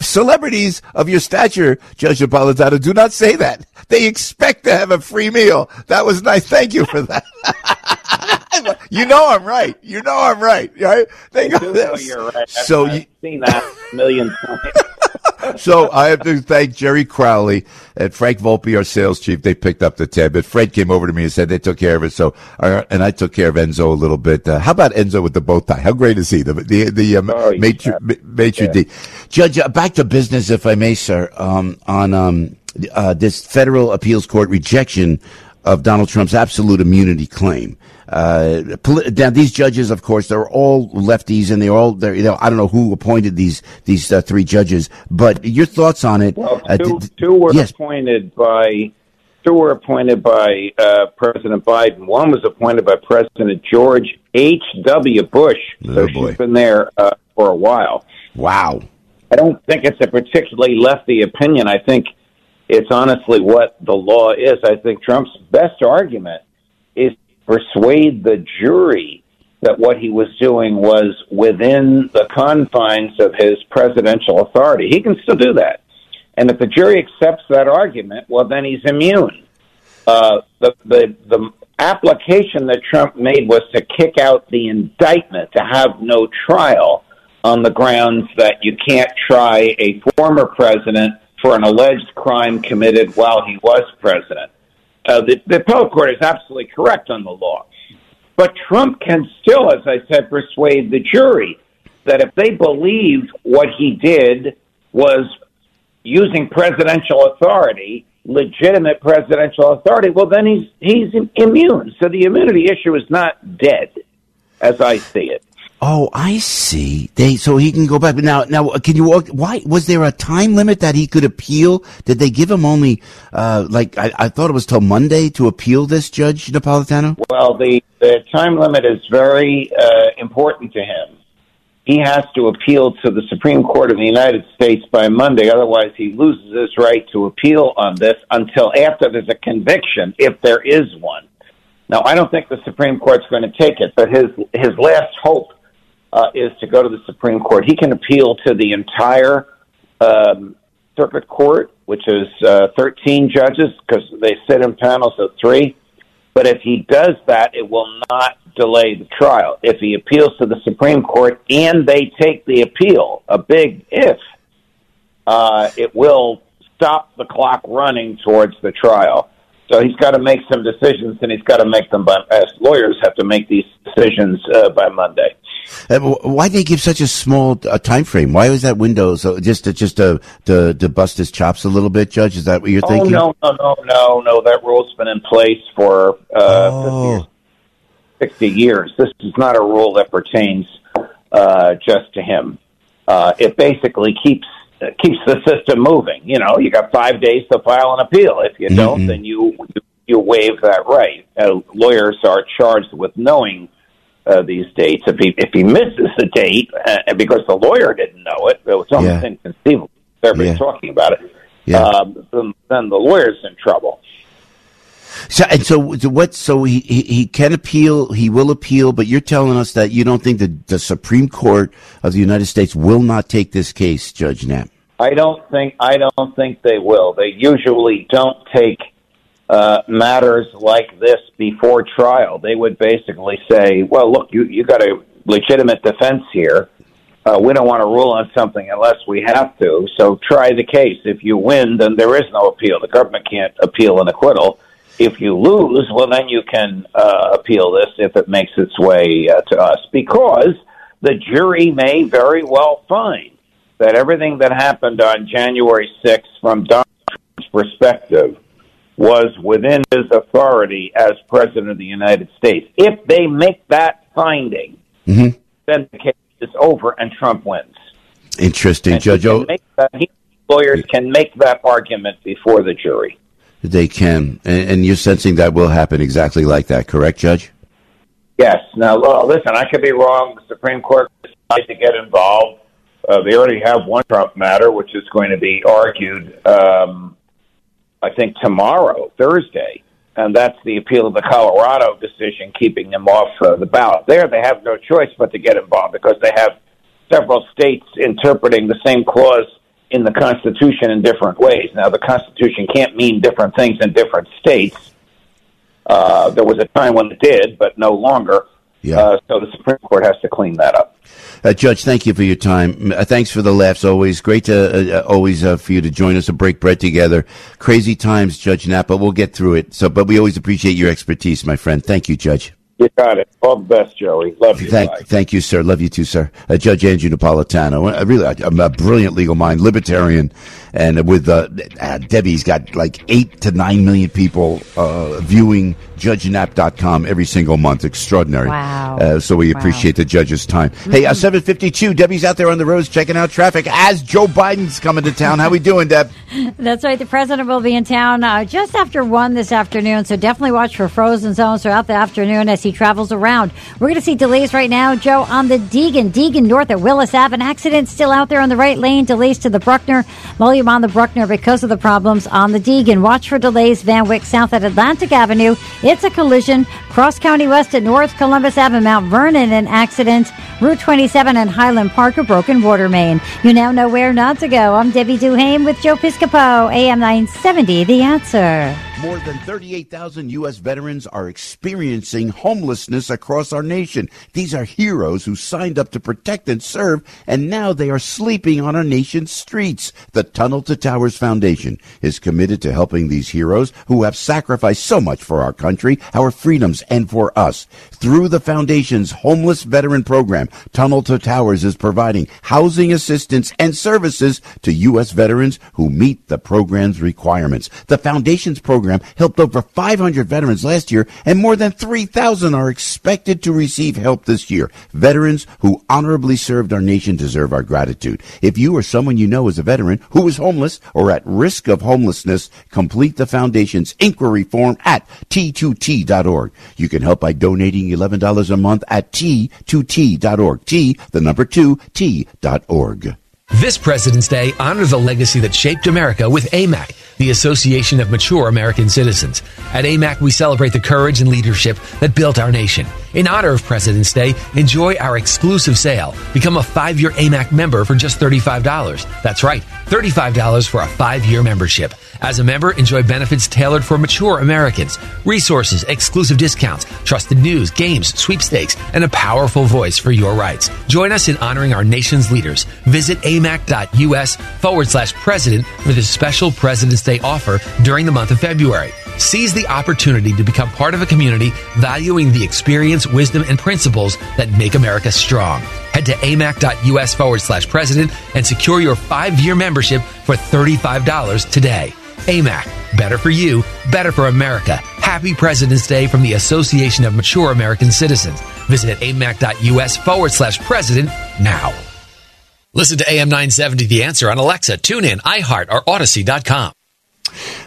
Celebrities of your stature, Judge Napolitano, do not say that. They expect to have a free meal. That was nice. Thank you for that. you know I'm right. You know I'm right. Right? Think I of do know this. you're right. So I've you, seen that a million times. so I have to thank Jerry Crowley and Frank Volpe, our sales chief. They picked up the tab, but Fred came over to me and said they took care of it. So, uh, and I took care of Enzo a little bit. Uh, how about Enzo with the bow tie? How great is he? The the the um, Oh, maitre, ma- maitre d. Judge, uh, back to business, if I may, sir. Um, on um, uh, this federal appeals court rejection of Donald Trump's absolute immunity claim. Uh, poli- now these judges, of course, they're all lefties, and they're all they're, you know, I don't know who appointed these these uh, three judges, but your thoughts on it? Well, Uh, two, d- two were yes. appointed by two were appointed by uh, President Biden. One was appointed by President George H. W. Bush. So Oh, boy. she's been there uh, for a while. Wow. I don't think it's a particularly lefty opinion. I think it's honestly what the law is. I think Trump's best argument is persuade the jury that what he was doing was within the confines of his presidential authority. He can still do that. And if the jury accepts that argument, well, then he's immune. Uh, the, the, the application that Trump made was to kick out the indictment, to have no trial on the grounds that you can't try a former president for an alleged crime committed while he was president. Uh, the, the appellate court is absolutely correct on the law. But Trump can still, as I said, persuade the jury that if they believed what he did was using presidential authority, legitimate presidential authority, well, then he's he's immune. So the immunity issue is not dead, as I see it. Oh, I see. They so he can go back. Now, now, can you walk? Why was there a time limit that he could appeal? Did they give him only uh, like I, I thought it was till Monday to appeal this, Judge Napolitano? Well, the the time limit is very uh, important to him. He has to appeal to the Supreme Court of the United States by Monday. Otherwise, he loses his right to appeal on this until after there's a conviction, if there is one. Now, I don't think the Supreme Court's going to take it, but his his last hope uh, is to go to the Supreme Court. He can appeal to the entire um, circuit court, which is uh, 13 judges, because they sit in panels of three. But if he does that, it will not delay the trial. If he appeals to the Supreme Court and they take the appeal, a big if, uh, it will stop the clock running towards the trial. So he's got to make some decisions, and he's got to make them by as lawyers have to make these decisions uh, by Monday. Uh, why did they give such a small uh, time frame? Why was that window so just to just to, to to bust his chops a little bit, Judge? Is that what you're oh, thinking? no, no, no, no, no. That rule's been in place for uh, oh. 50 years. This is not a rule that pertains uh, just to him. Uh, it basically keeps uh, keeps the system moving. You know, you got five days to file an appeal. If you don't, mm-hmm. then you you waive that right. Uh, lawyers are charged with knowing uh, these dates. If he if he misses the date uh, because the lawyer didn't know it, it was almost yeah. inconceivable. Everybody's yeah. talking about it. Yeah. Um, then, then the lawyer's in trouble. So and so, so what? So he, he, he can appeal. He will appeal. But you're telling us that you don't think that the Supreme Court of the United States will not take this case, Judge Nap. I don't think. I don't think they will. They usually don't take uh, matters like this before trial. They would basically say, "Well, look, you you got a legitimate defense here. Uh, we don't want to rule on something unless we have to. So try the case. If you win, then there is no appeal. The government can't appeal an acquittal." If you lose, well, then you can uh, appeal this if it makes its way uh, to us, because the jury may very well find that everything that happened on January 6th, from Donald Trump's perspective, was within his authority as president of the United States. If they make that finding, mm-hmm. then the case is over and Trump wins. Interesting, and Judge. O- that, he, lawyers can make that argument before the jury. They can, and, and, you're sensing that will happen exactly like that, correct, Judge? Yes. Now, well, listen, I could be wrong. The Supreme Court decided to get involved. Uh, they already have one Trump matter, which is going to be argued, um, I think, tomorrow, Thursday, and that's the appeal of the Colorado decision, keeping them off uh, the ballot. There, they have no choice but to get involved because they have several states interpreting the same clause in the Constitution in different ways. Now, the Constitution can't mean different things in different states. Uh, there was a time when it did, but no longer. Yeah. Uh, so the Supreme Court has to clean that up. Uh, Judge, thank you for your time. Uh, thanks for the laughs. Always great to uh, uh, always for you to join us and break bread together. Crazy times, Judge Napa. But we'll get through it. So, but we always appreciate your expertise, my friend. Thank you, Judge. You got it. All the best, Joey. Love you. Thank, thank you, sir. Love you too, sir. Uh, Judge Andrew Napolitano. Uh, really, I'm a brilliant legal mind, libertarian, and with uh, uh, Debbie's got like eight to nine million people uh, viewing JudgeNap.com every single month. Extraordinary. Wow. Uh, so we appreciate wow. the judge's time. Mm-hmm. Hey, 752. Debbie's out there on the roads checking out traffic as Joe Biden's coming to town. How we doing, Deb? That's right. The president will be in town just after one this afternoon. So definitely watch for frozen zones throughout the afternoon as he travels around. We're going to see delays right now, Joe, on the Deegan. Deegan north at Willis Ave. An accident still out there on the right lane. Delays to the Bruckner. Volume on the Bruckner because of the problems on the Deegan. Watch for delays Van Wyck south at Atlantic Avenue. It's a collision. Cross County west at North Columbus Ave. Mount Vernon, an accident. Route 27 and Highland Park, a broken water main. You now know where not to go. I'm Debbie Duhame with Joe Piscopo, AM 970, The Answer. More than 38,000 U.S. veterans are experiencing homelessness across our nation. These are heroes who signed up to protect and serve, and now they are sleeping on our nation's streets. The Tunnel to Towers Foundation is committed to helping these heroes who have sacrificed so much for our country, our freedoms, and for us. Through the foundation's homeless veteran program, Tunnel to Towers is providing housing assistance and services to U.S. veterans who meet the program's requirements. The foundation's program helped over 500 veterans last year, and more than 3,000 are expected to receive help this year. Veterans who honorably served our nation deserve our gratitude. If you or someone you know is a veteran who is homeless or at risk of homelessness, complete the foundation's inquiry form at t2t.org. You can help by donating $11 a month at t2t.org. T, the number 2, t.org. This President's Day, honor the legacy that shaped America with AMAC, the Association of Mature American Citizens. At AMAC, we celebrate the courage and leadership that built our nation. In honor of President's Day, enjoy our exclusive sale. Become a five year AMAC member for just $35. That's right, $35 for a five year membership. As a member, enjoy benefits tailored for mature Americans, resources, exclusive discounts, trusted news, games, sweepstakes, and a powerful voice for your rights. Join us in honoring our nation's leaders. Visit amac.us forward slash president for this special President's Day offer during the month of February. Seize the opportunity to become part of a community valuing the experience, wisdom, and principles that make America strong. Head to amac.us forward slash president and secure your five year membership for $35 today. AMAC, better for you, better for America. Happy President's Day from the Association of Mature American Citizens. Visit amac.us forward slash president now. Listen to AM 970 The Answer on Alexa, TuneIn, iHeart, or Odyssey.com.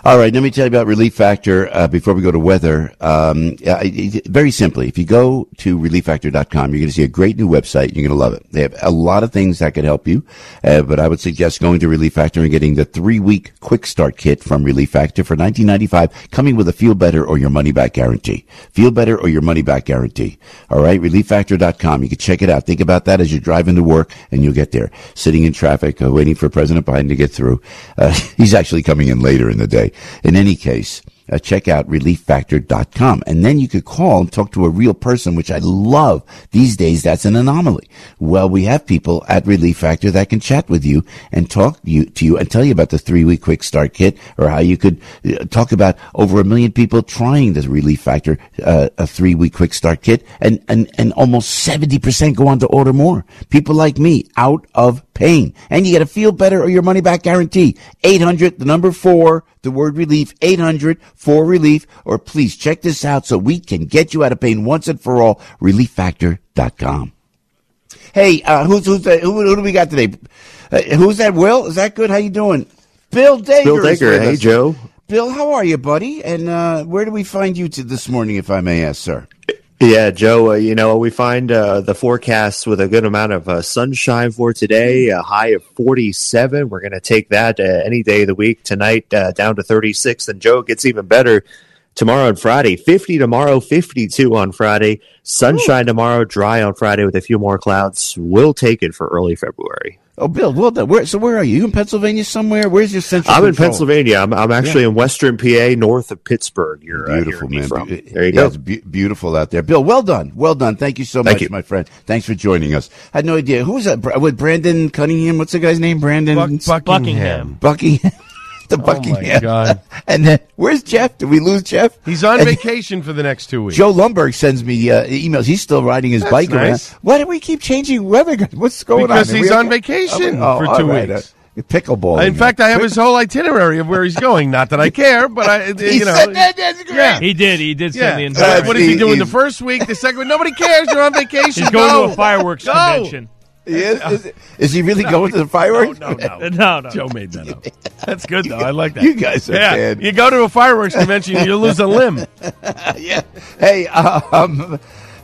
All right, let me tell you about Relief Factor uh, before we go to weather. Um, uh, very simply, if you go to relieffactor.com, you're going to see a great new website. You're going to love it. They have a lot of things that could help you, uh, but I would suggest going to Relief Factor and getting the three week quick start kit from Relief Factor for 19.95, coming with a feel better or your money back guarantee. Feel better or your money back guarantee. All right, relieffactor.com. You can check it out. Think about that as you're driving to work and you'll get there. Sitting in traffic, uh, waiting for President Biden to get through. Uh, he's actually coming in later in the day. In any case, uh, check out relieffactor.com. And then you could call and talk to a real person, which I love. These days, that's an anomaly. Well, we have people at Relief Factor that can chat with you and talk you, to you and tell you about the three week quick start kit or how you could uh, talk about over a million people trying the Relief Factor, uh, a three week quick start kit and, and, and almost 70% go on to order more. People like me out of pain. And you get a feel better or your money back guarantee. 800, the number four, the word relief, 800 for relief, or please check this out so we can get you out of pain once and for all. ReliefFactor.com. Hey, uh, who's, who's that, who, who do we got today? Uh, who's that? Will, is that good? How you doing? Bill Dacre. Bill Dacre. Hey, us. Joe. Bill, how are you, buddy? And uh, where do we find you to this morning, if I may ask, sir? Yeah, Joe, uh, you know, we find uh, the forecast with a good amount of uh, sunshine for today, a high of 47. We're going to take that uh, any day of the week. Tonight, uh, down to 36. And Joe, gets even better tomorrow and Friday. 50 tomorrow, 52 on Friday. Sunshine Ooh. tomorrow, dry on Friday with a few more clouds. We'll take it for early February. Oh, Bill, well done. Where, so where are you? You in Pennsylvania somewhere? Where's your central? I'm control? in Pennsylvania. I'm, I'm actually yeah. in Western PA, north of Pittsburgh. You're beautiful, uh, man. From. There you yeah, go. It's be- beautiful out there. Bill, well done, well done. Thank you so Thank much, you. my friend. Thanks for joining us. I had no idea who was that. With Brandon Cunningham. What's the guy's name? Brandon Buck- Buckingham. Buckingham. the Oh, Buckingham. my God. and then where's Jeff? Did we lose Jeff? He's on And vacation for the next two weeks. Joe Lumberg sends me uh, emails. He's still riding his That's bike nice. around. Why do we keep changing weather? What's going Because on? Are he's on okay? vacation Oh, for two right. weeks. Uh, pickleball. In fact, I have his whole itinerary of where he's going. Not that I care, but I, you know, said that, that's great. yeah. He did. He did Yeah. send the Uh, entire. what is he He- doing the first week? The second week? Nobody cares. You're on vacation. He's going Go. to a fireworks Go. convention. He is, is, he really going to the fireworks? No, no, No, no. Joe made that up. That's good though. I like that. You guys are yeah. bad. You go to a fireworks convention, you lose a limb. yeah. Hey, um,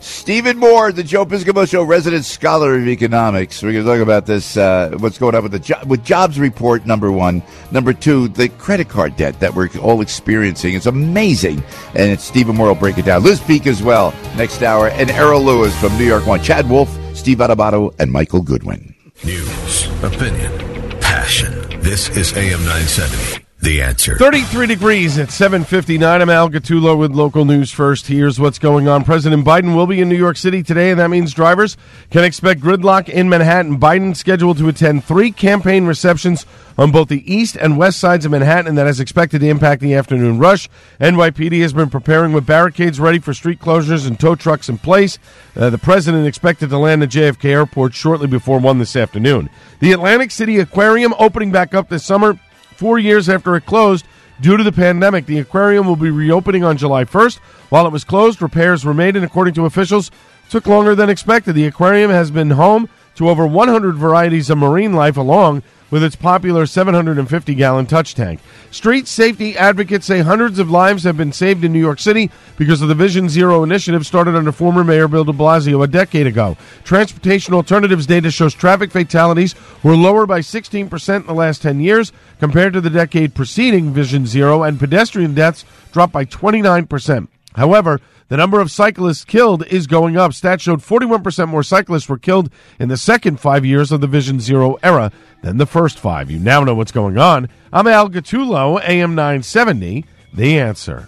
Stephen Moore, the Joe Piscopo Show resident scholar of economics. We're going to talk about this, uh, what's going on with the jo- with jobs report, number one. Number two, the credit card debt that we're all experiencing. It's amazing. And it's Stephen Moore will break it down. Liz Peek as well, next hour. And Errol Louis from New York One. Chad Wolf, Steve Adubato, and Michael Goodwin. News, opinion, passion. This is AM 970. The answer. 33 degrees at 7:59. I'm Al Gattulo with local news first. Here's what's going on. President Biden will be in New York City today, and that means drivers can expect gridlock in Manhattan. Biden scheduled to attend three campaign receptions on both the east and west sides of Manhattan, that is expected to impact the afternoon rush. NYPD has been preparing with barricades ready for street closures and tow trucks in place. Uh, the president expected to land at JFK Airport shortly before one this afternoon. The Atlantic City Aquarium opening back up this summer. Four years after it closed due to the pandemic, the aquarium will be reopening on July 1st. While it was closed, repairs were made, and according to officials, took longer than expected. The aquarium has been home to over 100 varieties of marine life, along with its popular 750 gallon touch tank. Street safety advocates say hundreds of lives have been saved in New York City because of the Vision Zero initiative started under former Mayor Bill de Blasio a decade ago. Transportation alternatives data shows traffic fatalities were lower by 16% in the last 10 years compared to the decade preceding Vision Zero, and pedestrian deaths dropped by 29%. However, the number of cyclists killed is going up. Stats showed 41% more cyclists were killed in the second five years of the Vision Zero era than the first five. You now know what's going on. I'm Al Gattulo, AM 970, The Answer.